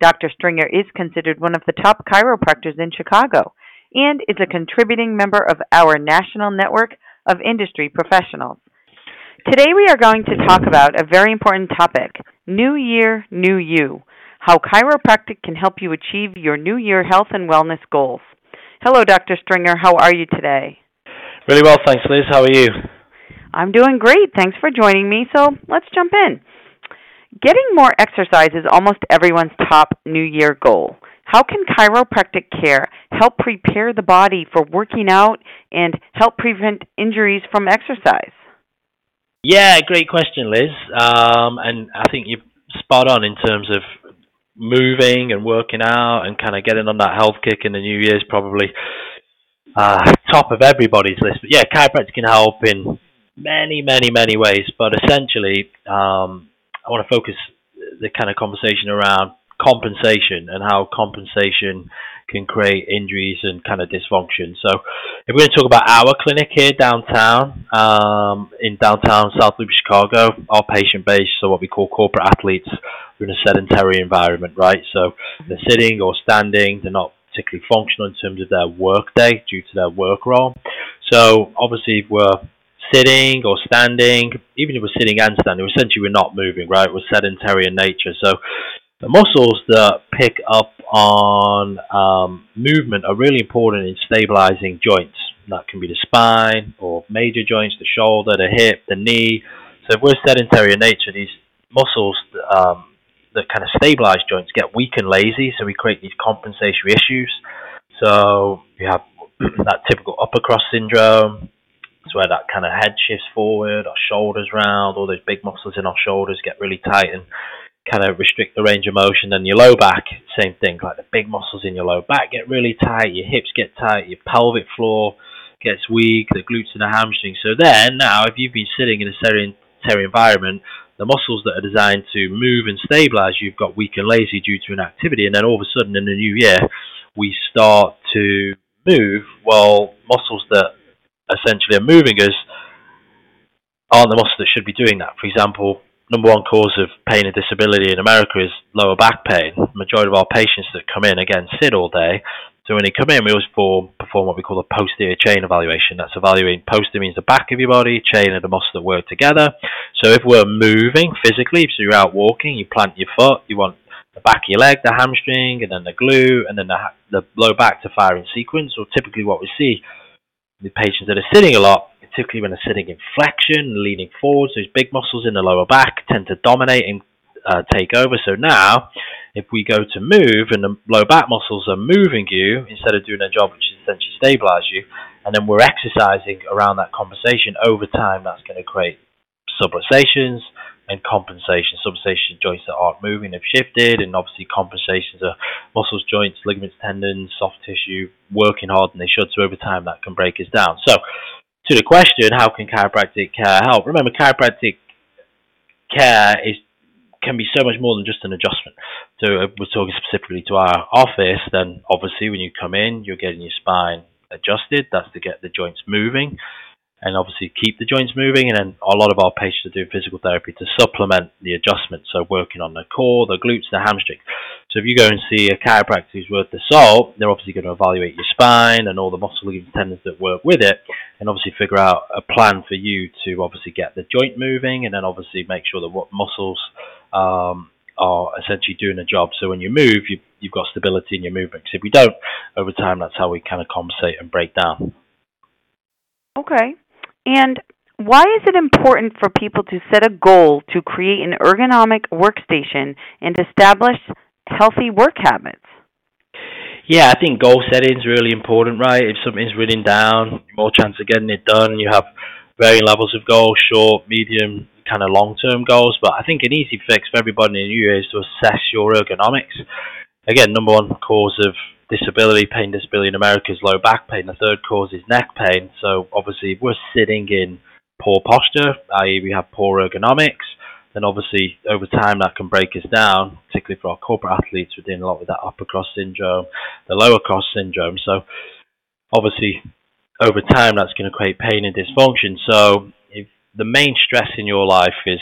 Dr. Stringer is considered one of the top chiropractors in Chicago and is a contributing member of our national network of industry professionals. Today we are going to talk about a very important topic New Year, New You how chiropractic can help you achieve your New Year health and wellness goals. Hello, Dr. Stringer. How are you today? Really well, thanks, Liz. How are you? I'm doing great. Thanks for joining me. So let's jump in. Getting more exercise is almost everyone's top New Year goal. How can chiropractic care help prepare the body for working out and help prevent injuries from exercise? Yeah, great question, Liz. Um, and I think you're spot on in terms of moving and working out and kind of getting on that health kick in the new year is probably uh, top of everybody's list. But yeah, chiropractic can help in many, many, many ways. But essentially, um, I want to focus the kind of conversation around compensation and how compensation can create injuries and kind of dysfunction. So, if we're going to talk about our clinic here downtown, um, in downtown South Loop, Chicago, our patient base, so what we call corporate athletes, are in a sedentary environment, right? So, they're sitting or standing, they're not particularly functional in terms of their work day due to their work role. So, obviously, we're sitting or standing, even if we're sitting and standing, essentially we're not moving, right? We're sedentary in nature. So the muscles that pick up on um, movement are really important in stabilizing joints. That can be the spine or major joints, the shoulder, the hip, the knee. So if we're sedentary in nature, these muscles um, that kind of stabilize joints get weak and lazy, so we create these compensatory issues. So we have that typical upper cross syndrome, it's where that kind of head shifts forward, our shoulders round, all those big muscles in our shoulders get really tight and kind of restrict the range of motion. And your low back, same thing, like the big muscles in your low back get really tight, your hips get tight, your pelvic floor gets weak, the glutes and the hamstrings. So then, now, if you've been sitting in a sedentary environment, the muscles that are designed to move and stabilize you've got weak and lazy due to inactivity. And then all of a sudden, in the new year, we start to move. Well, muscles that essentially are moving us aren't the muscles that should be doing that. For example, number one cause of pain and disability in America is lower back pain. The majority of our patients that come in, again, sit all day. So when they come in, we always perform, perform what we call a posterior chain evaluation. That's evaluating posterior means the back of your body, chain are the muscles that work together. So if we're moving physically, so you're out walking, you plant your foot, you want the back of your leg, the hamstring, and then the glute, and then the, the low back to fire in sequence. Or typically what we see the patients that are sitting a lot, particularly when they're sitting in flexion and leaning forwards, those big muscles in the lower back tend to dominate and uh, take over. So now, if we go to move and the low back muscles are moving you instead of doing their job, which is essentially stabilize you, and then we're exercising around that compensation over time, that's going to create subluxations, and compensation. Subluxation joints that aren't moving have shifted, and obviously compensations are muscles, joints, ligaments, tendons, soft tissue working hard and they should. So over time, that can break us down. So to the question, how can chiropractic care help? Remember, chiropractic care is can be so much more than just an adjustment. So if we're talking specifically to our office, then obviously when you come in, you're getting your spine adjusted. That's to get the joints moving and obviously keep the joints moving. And then a lot of our patients are doing physical therapy to supplement the adjustment, so working on the core, the glutes, the hamstrings. So if you go and see a chiropractor who's worth the salt, they're obviously going to evaluate your spine and all the muscle ligaments, tendons that work with it, and obviously figure out a plan for you to obviously get the joint moving, and then obviously make sure that what muscles um, are essentially doing a job. So when you move, you, you've got stability in your movement. Because if we don't, over time, that's how we kind of compensate and break down. Okay. And why is it important for people to set a goal to create an ergonomic workstation and establish healthy work habits? Yeah, I think goal setting is really important, right? If something's written down, more chance of getting it done. You have varying levels of goals, short, medium, kind of long-term goals. But I think an easy fix for everybody in you is to assess your ergonomics. Again, number one cause of disability, pain disability in America is low back pain. The third cause is neck pain. So obviously, if we're sitting in poor posture, i.e., we have poor ergonomics, then obviously over time that can break us down, particularly for our corporate athletes. We're dealing a lot with that upper cross syndrome, the lower cross syndrome. So obviously over time that's going to create pain and dysfunction. So if the main stress in your life is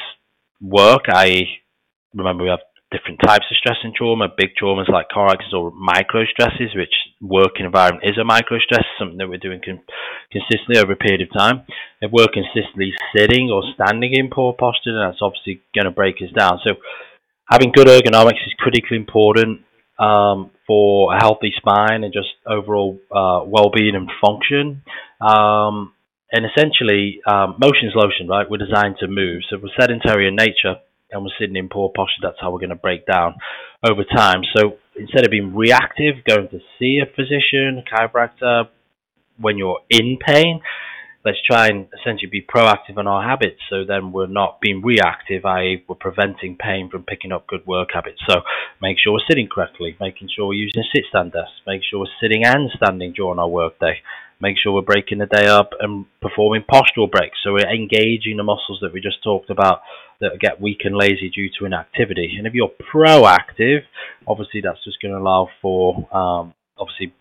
work, i.e., remember we have different types of stress and trauma, big traumas like car accidents or micro stresses, which working environment is a micro stress, something that we're doing con- consistently over a period of time. If we're consistently sitting or standing in poor posture, then that's obviously going to break us down. So having good ergonomics is critically important um, for a healthy spine and just overall uh, well-being and function. Um, and essentially, um, motion is lotion, right? We're designed to move. So we're sedentary in nature and we're sitting in poor posture, that's how we're going to break down over time. So instead of being reactive, going to see a physician, a chiropractor, when you're in pain, let's try and essentially be proactive in our habits so then we're not being reactive, i.e., we're preventing pain from picking up good work habits. So make sure we're sitting correctly, making sure we're using sit stand desks, make sure we're sitting and standing during our workday, make sure we're breaking the day up and performing postural breaks. So we're engaging the muscles that we just talked about that get weak and lazy due to inactivity. And if you're proactive, obviously that's just going to allow for um, obviously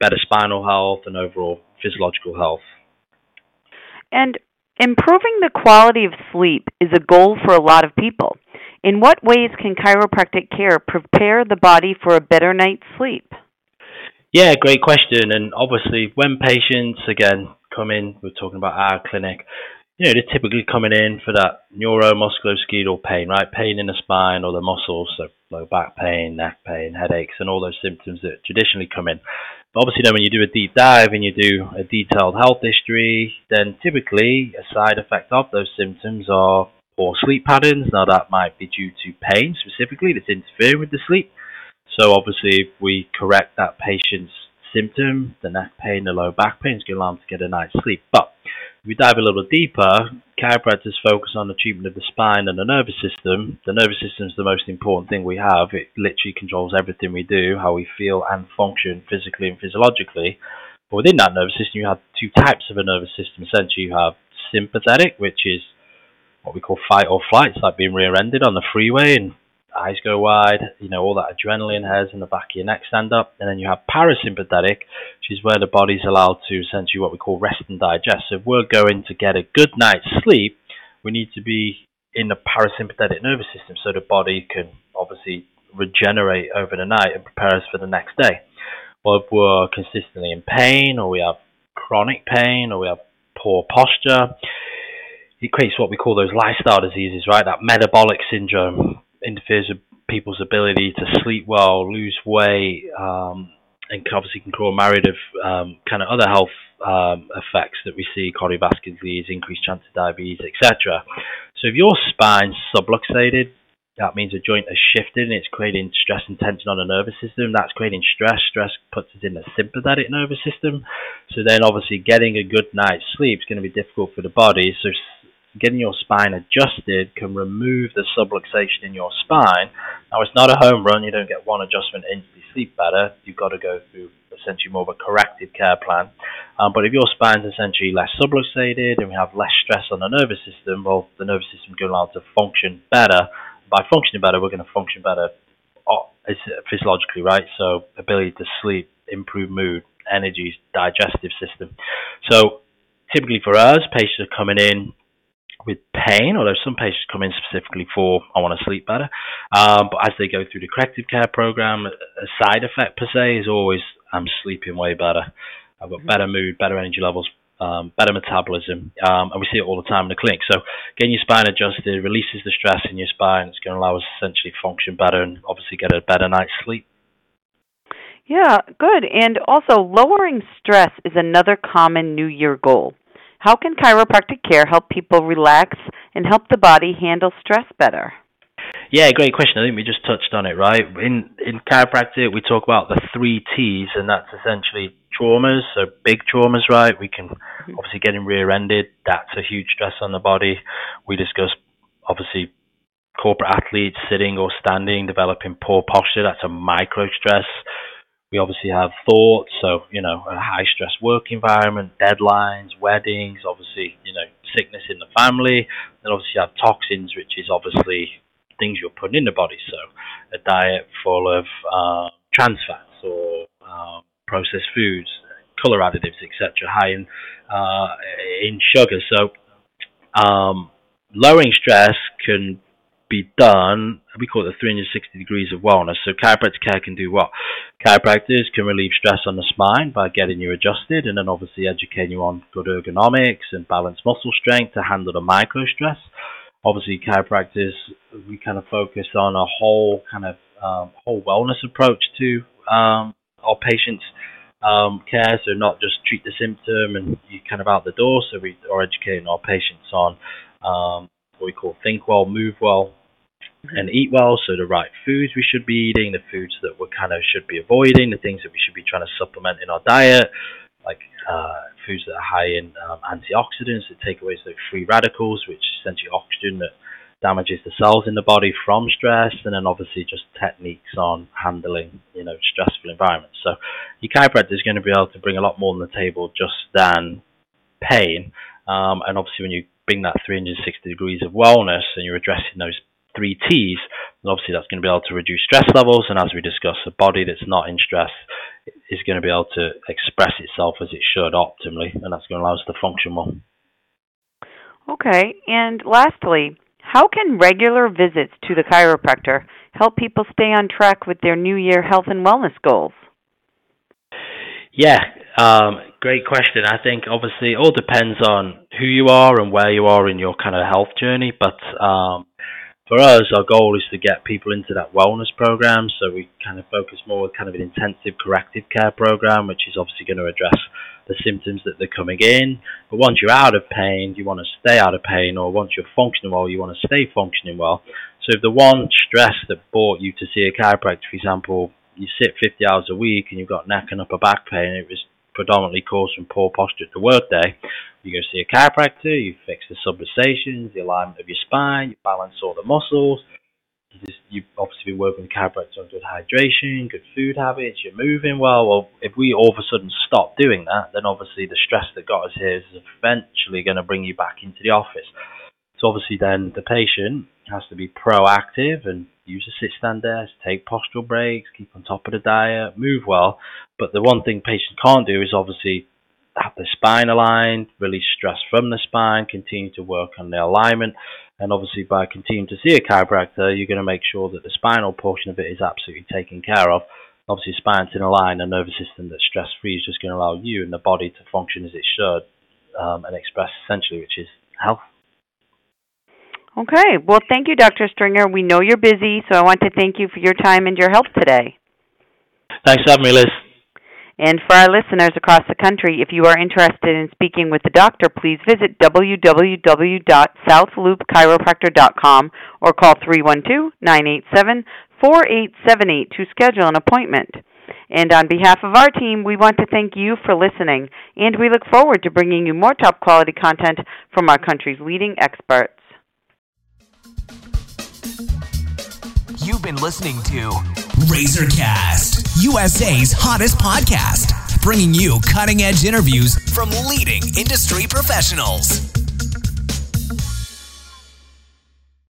better spinal health and overall physiological health. And improving the quality of sleep is a goal for a lot of people. In what ways can chiropractic care prepare the body for a better night's sleep? Yeah, great question. And obviously, when patients, again, come in, we're talking about our clinic, you know, they're typically coming in for that neuromusculoskeletal pain, right? Pain in the spine or the muscles, so low back pain, neck pain, headaches, and all those symptoms that traditionally come in. But obviously, then when you do a deep dive and you do a detailed health history, then typically a side effect of those symptoms are poor sleep patterns. Now, that might be due to pain specifically that's interfering with the sleep. So, obviously, if we correct that patient's symptom, the neck pain, the low back pain, it's going to allow them to get a night's sleep. But if we dive a little deeper, chiropractors focus on the treatment of the spine and the nervous system. The nervous system is the most important thing we have. It literally controls everything we do, how we feel and function physically and physiologically. But within that nervous system, you have two types of a nervous system. Essentially, you have sympathetic, which is what we call fight or flight. It's like being rear-ended on the freeway and eyes go wide, you know, all that adrenaline has in the back of your neck stand up. And then you have parasympathetic, which is where the body's allowed to essentially what we call rest and digest. So if we're going to get a good night's sleep, we need to be in the parasympathetic nervous system so the body can obviously regenerate over the night and prepare us for the next day. Well, if we're consistently in pain or we have chronic pain or we have poor posture, it creates what we call those lifestyle diseases, right? That metabolic syndrome interferes with people's ability to sleep well, lose weight, um, and obviously can cause a myriad of um, kind of other health um, effects that we see, cardiovascular disease, increased chance of diabetes, etc. So if your spine's subluxated, that means a joint is shifted and it's creating stress and tension on the nervous system. That's creating stress. Stress puts us in the sympathetic nervous system. So then obviously getting a good night's sleep is going to be difficult for the body. So getting your spine adjusted can remove the subluxation in your spine. Now, it's not a home run. You don't get one adjustment and you sleep better. You've got to go through essentially more of a corrective care plan. Um, but if your spine's essentially less subluxated and we have less stress on the nervous system, well, the nervous system is going to allow to function better. By functioning better, we're going to function better uh, physiologically, right? So, ability to sleep, improve mood, energy, digestive system. So, typically for us, patients are coming in with pain, although some patients come in specifically for I want to sleep better. Um, but as they go through the corrective care program, a side effect per se is always I'm sleeping way better. I've got better mood, better energy levels, um, better metabolism, um, and we see it all the time in the clinic. So getting your spine adjusted releases the stress in your spine. It's going to allow us essentially function better and obviously get a better night's sleep. Yeah, good. And also, lowering stress is another common New Year goal. How can chiropractic care help people relax and help the body handle stress better? Yeah, great question. I think we just touched on it, right? In in chiropractic, we talk about the three T's, and that's essentially traumas. So big traumas, right? We can mm-hmm. obviously getting rear-ended. That's a huge stress on the body. We discuss obviously corporate athletes sitting or standing, developing poor posture. That's a micro stress. We obviously have thoughts, so you know, a high stress work environment, deadlines, weddings, obviously, you know, sickness in the family. Then obviously you have toxins, which is obviously things you're putting in the body. So a diet full of uh, trans fats or uh, processed foods, color additives, etc., high in uh, in sugar. So um, lowering stress can be done. We call it the 360 degrees of wellness. So chiropractic care can do what? Chiropractors can relieve stress on the spine by getting you adjusted, and then obviously educating you on good ergonomics and balanced muscle strength to handle the micro stress obviously chiropractors we kind of focus on a whole kind of um, whole wellness approach to um, our patients um, care so not just treat the symptom and you kind of out the door so we are educating our patients on um, what we call think well move well and eat well so the right foods we should be eating the foods that we kind of should be avoiding the things that we should be trying to supplement in our diet like uh, foods that are high in um, antioxidants that take away those free radicals, which essentially oxygen that damages the cells in the body from stress, and then obviously just techniques on handling, you know, stressful environments. So your chiropractor is going to be able to bring a lot more on the table just than pain. Um, and obviously, when you bring that 360 degrees of wellness and you're addressing those three T's, and obviously that's going to be able to reduce stress levels. And as we discussed, a body that's not in stress is going to be able to express itself as it should optimally, and that's going to allow us to function well. Okay, and lastly, how can regular visits to the chiropractor help people stay on track with their New Year health and wellness goals? Yeah, um, great question. I think obviously it all depends on who you are and where you are in your kind of health journey, but um, for us, our goal is to get people into that wellness program. So we kind of focus more with kind of an intensive corrective care program, which is obviously going to address the symptoms that they're coming in. But once you're out of pain, you want to stay out of pain, or once you're functioning well, you want to stay functioning well. So if the one stress that brought you to see a chiropractor, for example, you sit 50 hours a week and you've got neck and upper back pain, it was predominantly caused from poor posture at the workday. You go see a chiropractor, you fix the subluxations, the alignment of your spine, you balance all the muscles. You, just, you obviously been working with chiropractor on good hydration, good food habits, you're moving well. Well, if we all of a sudden stop doing that, then obviously the stress that got us here is eventually going to bring you back into the office. So obviously then the patient has to be proactive and use a sit stand desk, take postural breaks, keep on top of the diet, move well. But the one thing patients can't do is obviously have their spine aligned, release stress from the spine, continue to work on the alignment. And obviously, by continuing to see a chiropractor, you're going to make sure that the spinal portion of it is absolutely taken care of. Obviously, spine's in a line, a nervous system that's stress free is just going to allow you and the body to function as it should um, and express essentially, which is health. Okay. Well, thank you, Dr. Stringer. We know you're busy, so I want to thank you for your time and your help today. Thanks for having me, Liz. And for our listeners across the country, if you are interested in speaking with the doctor, please visit www.southloopchiropractor.com or call 312-987-4878 to schedule an appointment. And on behalf of our team, we want to thank you for listening, and we look forward to bringing you more top quality content from our country's leading experts. You've been listening to Razorcast, USA's hottest podcast, bringing you cutting edge interviews from leading industry professionals.